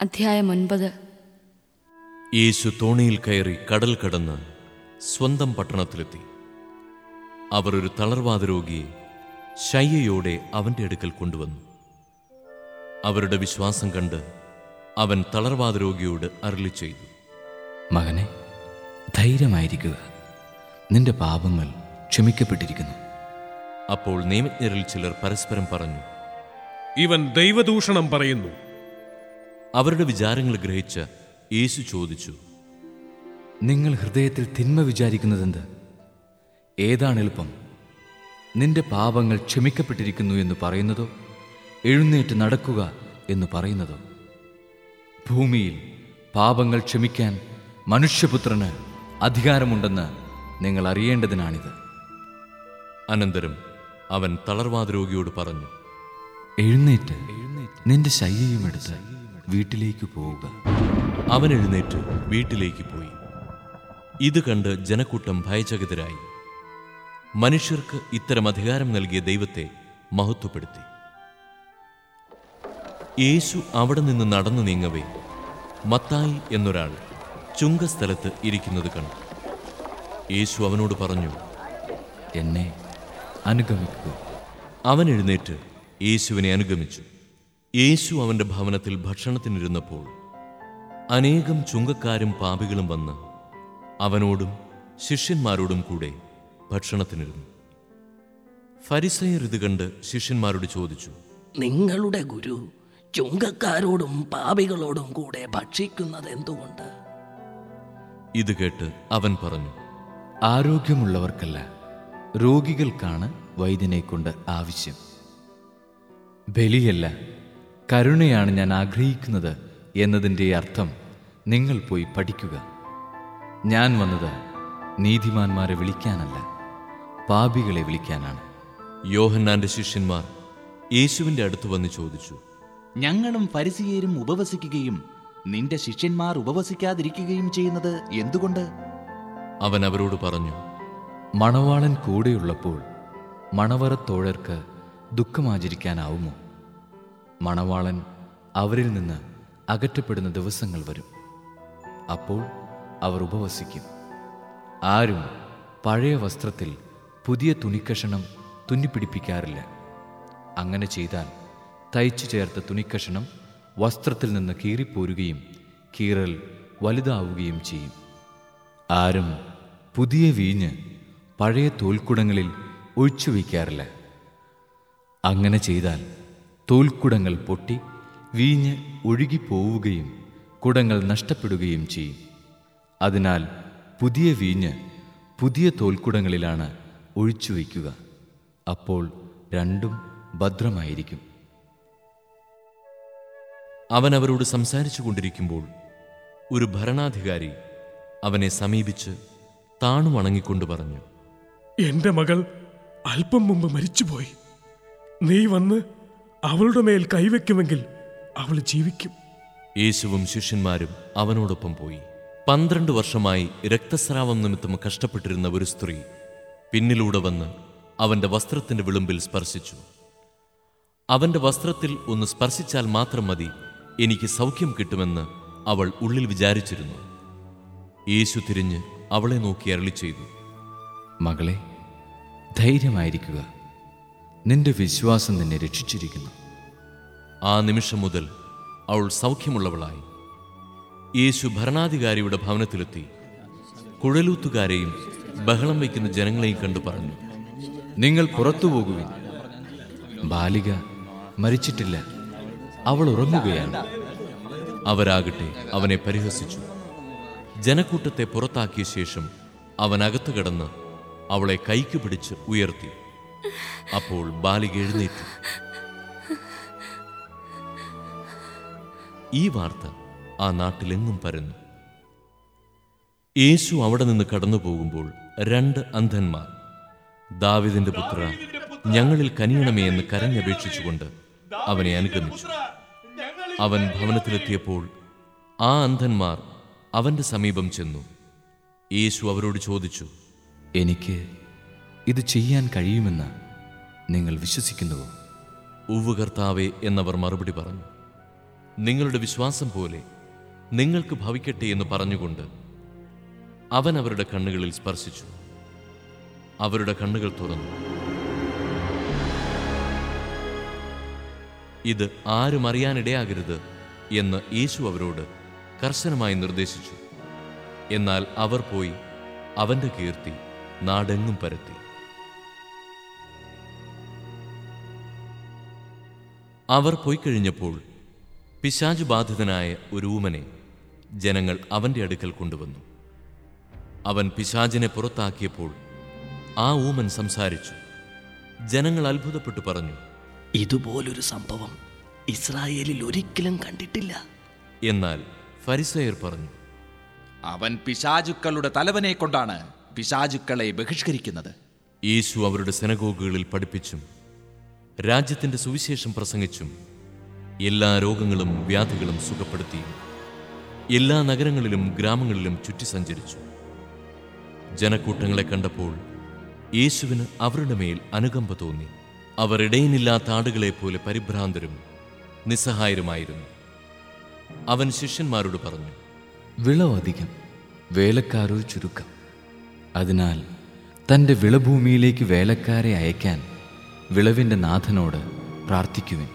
അധ്യായം ഒൻപത്. യേശു തോണിയിൽ കയറി കടൽ കടന്ന് സ്വന്തം പട്ടണത്തിലെത്തി. അവർ ഒരു തളർവാദ രോഗിയെ ശയ്യയോടെ അവന്റെ അടുക്കൽ കൊണ്ടുവന്നു. അവരുടെ വിശ്വാസം കണ്ട് അവൻ തളർവാദ രോഗിയോട് അരളി ചെയ്തു. മകനെ ധൈര്യമായിരിക്കുക. നിന്റെ പാപങ്ങൾ ക്ഷമിക്കപ്പെട്ടിരിക്കുന്നു. അപ്പോൾ നിയമജ്ഞരിൽ ചിലർ പരസ്പരം പറഞ്ഞു ഇവൻ ദൈവദൂഷണം പറയുന്നു. അവരുടെ വിചാരങ്ങൾ ഗ്രഹിച്ച് യേശു ചോദിച്ചു നിങ്ങൾ ഹൃദയത്തിൽ തിന്മ വിചാരിക്കുന്നതെന്ത്? ഏതാണ് എളുപ്പം? നിന്റെ പാപങ്ങൾ ക്ഷമിക്കപ്പെട്ടിരിക്കുന്നു എന്ന് പറയുന്നതോ? എഴുന്നേറ്റ് നടക്കുക എന്ന് പറയുന്നതോ? ഭൂമിയിൽ പാപങ്ങൾ ക്ഷമിക്കാൻ മനുഷ്യപുത്രന് അധികാരമുണ്ടെന്ന് നിങ്ങൾ അറിയേണ്ടതിനാണിത്. അനന്തരം അവൻ തളർവാദ രോഗിയോട് പറഞ്ഞു എഴുന്നേറ്റ് നിന്റെ ശയ്യയും എടുത്ത് വീട്ടിലേക്ക് പോവുക. അവൻ എഴുന്നേറ്റ് വീട്ടിലേക്ക് പോയി. ഇത് കണ്ട് ജനക്കൂട്ടം ഭയചകിതരായി. മനുഷ്യർക്ക് ഇത്തരം അധികാരം നൽകിയ ദൈവത്തെ മഹത്വപ്പെടുത്തി. യേശു അവിടെ നിന്ന് നടന്നു നീങ്ങവേ. മത്തായി എന്നൊരാൾ ചുങ്കസ്ഥലത്ത് ഇരിക്കുന്നത് കണ്ടു. യേശു അവനോട് പറഞ്ഞു എന്നെ അനുഗമിക്കുക അവൻ എഴുന്നേറ്റ് യേശുവിനെ അനുഗമിച്ചു. യേശു അവന്റെ ഭവനത്തിൽ ഭക്ഷണത്തിനിരുന്നപ്പോൾ അനേകം ചുങ്കക്കാരും പാപികളും വന്ന് അവനോടും ശിഷ്യന്മാരോടും കൂടെ ഭക്ഷണത്തിനിരുന്നു. ഫരിസയർ ഇത് കണ്ട് ശിഷ്യന്മാരോട് ചോദിച്ചു നിങ്ങളുടെ ഗുരു ചുങ്കക്കാരോടും പാപികളോടും കൂടെ ഭക്ഷിക്കുന്നത് എന്തുകൊണ്ട്? ഇത് കേട്ട് അവൻ പറഞ്ഞു ആരോഗ്യമുള്ളവർക്കല്ല രോഗികൾക്കാണ് വൈദ്യനെ കൊണ്ട് ആവശ്യം. ബലിയല്ല കരുണയാണ് ഞാൻ ആഗ്രഹിക്കുന്നത് എന്നതിന്റെ അർത്ഥം നിങ്ങൾ പോയി പഠിക്കുക. ഞാൻ വന്നത് നീതിമാന്മാരെ വിളിക്കാനല്ല പാപികളെ വിളിക്കാനാണ്. യോഹന്നാന്റെ ശിഷ്യന്മാർ യേശുവിന്റെ അടുത്ത് വന്ന് ചോദിച്ചു ഞങ്ങളും പരിസീയരും ഉപവസിക്കുകയും നിന്റെ ശിഷ്യന്മാർ ഉപവസിക്കാതിരിക്കുകയും ചെയ്യുന്നത് എന്തുകൊണ്ട്? അവൻ അവരോട് പറഞ്ഞു മണവാളൻ കൂടെയുള്ളപ്പോൾ മണവറത്തോഴർക്ക് ദുഃഖമാചരിക്കാനാവുമോ? മണവാളൻ അവരിൽ നിന്ന് അകറ്റപ്പെടുന്ന ദിവസങ്ങൾ വരും. അപ്പോൾ അവർ ഉപവസിക്കും. ആരും പഴയ വസ്ത്രത്തിൽ പുതിയ തുണിക്കഷണം തുന്നിപ്പിടിപ്പിക്കാറില്ല. അങ്ങനെ ചെയ്താൽ തയ്ച്ചു ചേർത്ത തുണിക്കഷണം വസ്ത്രത്തിൽ നിന്ന് കീറിപ്പോരുകയും കീറൽ വലുതാവുകയും ചെയ്യും. ആരും പുതിയ വീഞ്ഞ് പഴയ തോൽക്കുടങ്ങളിൽ ഒഴിച്ചു വയ്ക്കാറില്ല. അങ്ങനെ ചെയ്താൽ തോൽക്കുടങ്ങൾ പൊട്ടി വീഞ്ഞ് ഒഴുകിപ്പോവുകയും കുടങ്ങൾ നഷ്ടപ്പെടുകയും ചെയ്യും. അതിനാൽ പുതിയ വീഞ്ഞ് പുതിയ തോൽക്കുടങ്ങളിലാണ് ഒഴിച്ചു വയ്ക്കുക. അപ്പോൾ രണ്ടും ഭദ്രമായിരിക്കും. അവൻ അവരോട് സംസാരിച്ചു കൊണ്ടിരിക്കുമ്പോൾ ഒരു ഭരണാധികാരി അവനെ സമീപിച്ച് താണു വണങ്ങിക്കൊണ്ട് പറഞ്ഞു എന്റെ മകൾ അല്പം മുമ്പ് മരിച്ചുപോയി. നീ വന്ന് അവളുടെ മേൽ കൈവയ്ക്കുമെങ്കിൽ അവൾ ജീവിക്കും. യേശുവും ശിഷ്യന്മാരും അവനോടൊപ്പം പോയി. പന്ത്രണ്ട് വർഷമായി രക്തസ്രാവം നിമിത്തം കഷ്ടപ്പെട്ടിരുന്ന ഒരു സ്ത്രീ പിന്നിലൂടെ വന്ന് അവന്റെ വസ്ത്രത്തിന്റെ വിളുമ്പിൽ സ്പർശിച്ചു. അവന്റെ വസ്ത്രത്തിൽ ഒന്ന് സ്പർശിച്ചാൽ മാത്രം മതി എനിക്ക് സൗഖ്യം കിട്ടുമെന്ന് അവൾ ഉള്ളിൽ വിചാരിച്ചിരുന്നു. യേശു തിരിഞ്ഞ് അവളെ നോക്കി അരളി ചെയ്തു മകളെ ധൈര്യമായിരിക്കുക. നിന്റെ വിശ്വാസം നിന്നെ രക്ഷിച്ചിരിക്കുന്നു. ആ നിമിഷം മുതൽ അവൾ സൗഖ്യമുള്ളവളായി. യേശു ഭരണാധികാരിയുടെ ഭവനത്തിലെത്തി. കുഴലൂത്തുകാരെയും ബഹളം വയ്ക്കുന്ന ജനങ്ങളെയും കണ്ടു പറഞ്ഞു നിങ്ങൾ പുറത്തു പോകുവിൻ. ബാലിക മരിച്ചിട്ടില്ല. അവൾ ഉറങ്ങുകയാണ്. അവരാകട്ടെ അവനെ പരിഹസിച്ചു. ജനക്കൂട്ടത്തെ പുറത്താക്കിയ ശേഷം അവൻ അകത്തു കിടന്ന് അവളെ കൈക്ക് പിടിച്ച് ഉയർത്തി. അപ്പോൾ ബാലിക എഴുന്നേറ്റു. ഈ വാർത്ത ആ നാട്ടിലെങ്ങും പരന്നു. യേശു അവിടെ നിന്ന് കടന്നു പോകുമ്പോൾ രണ്ട് അന്ധന്മാർ ദാവിദിന്റെ പുത്ര ഞങ്ങളിൽ കനിയണമേ എന്ന് കരഞ്ഞപേക്ഷിച്ചുകൊണ്ട് അവനെ അനുഗമിച്ചു. അവൻ ഭവനത്തിലെത്തിയപ്പോൾ ആ അന്ധന്മാർ അവന്റെ സമീപം ചെന്നു. യേശു അവരോട് ചോദിച്ചു എനിക്ക് ഇത് ചെയ്യാൻ കഴിയുമെന്ന്? നിങ്ങൾ വിശ്വസിക്കുന്നുവോ? ഉവ് കർത്താവേ എന്നവർ മറുപടി പറഞ്ഞു നിങ്ങളുടെ വിശ്വാസം പോലെ നിങ്ങൾക്ക് ഭവിക്കട്ടെ എന്ന് പറഞ്ഞുകൊണ്ട് അവൻ അവരുടെ കണ്ണുകളിൽ സ്പർശിച്ചു. അവരുടെ കണ്ണുകൾ തുറന്നു. ഇത് ആരും അറിയാനിടയാകരുത് എന്ന് യേശു അവരോട് കർശനമായി നിർദ്ദേശിച്ചു. എന്നാൽ അവർ പോയി അവന്റെ കീർത്തി നാടെങ്ങും പരത്തി. അവർ പോയി കഴിഞ്ഞപ്പോൾ പിശാജു ബാധിതനായ ഒരു ഊമനെ ജനങ്ങൾ അവന്റെ അടുക്കൽ കൊണ്ടുവന്നു. അവൻ പിശാജിനെ പുറത്താക്കിയപ്പോൾ ആ ഊമൻ സംസാരിച്ചു. ജനങ്ങൾ അത്ഭുതപ്പെട്ടു പറഞ്ഞു ഇതുപോലൊരു സംഭവം ഇസ്രായേലിൽ ഒരിക്കലും കണ്ടിട്ടില്ല. എന്നാൽ ഫരിസയർ പറഞ്ഞു അവൻ പിശാചുക്കളുടെ തലവനെ കൊണ്ടാണ് പിശാചുക്കളെ ബഹിഷ്കരിക്കുന്നത്. യേശു അവരുടെ സെനഗോഗുകളിൽ പഠിപ്പിച്ചും രാജ്യത്തിന്റെ സുവിശേഷം പ്രസംഗിച്ചും എല്ലാ രോഗങ്ങളും വ്യാധികളും സുഖപ്പെടുത്തി എല്ലാ നഗരങ്ങളിലും ഗ്രാമങ്ങളിലും ചുറ്റി സഞ്ചരിച്ചു. ജനക്കൂട്ടങ്ങളെ കണ്ടപ്പോൾ യേശുവിന് അവരുടെ മേൽ അനുകമ്പ തോന്നി. അവർ ഇടയിനില്ലാത്ത ആടുകളെ പോലെ പരിഭ്രാന്തരും നിസ്സഹായരുമായിരുന്നു. അവൻ ശിഷ്യന്മാരോട് പറഞ്ഞു വിളവധികം വേലക്കാരോ ചുരുക്കം. അതിനാൽ തന്റെ വിളഭൂമിയിലേക്ക് വേലക്കാരെ അയക്കാൻ വിളവിന്റെ നാഥനോട് പ്രാർത്ഥിക്കുവിൻ.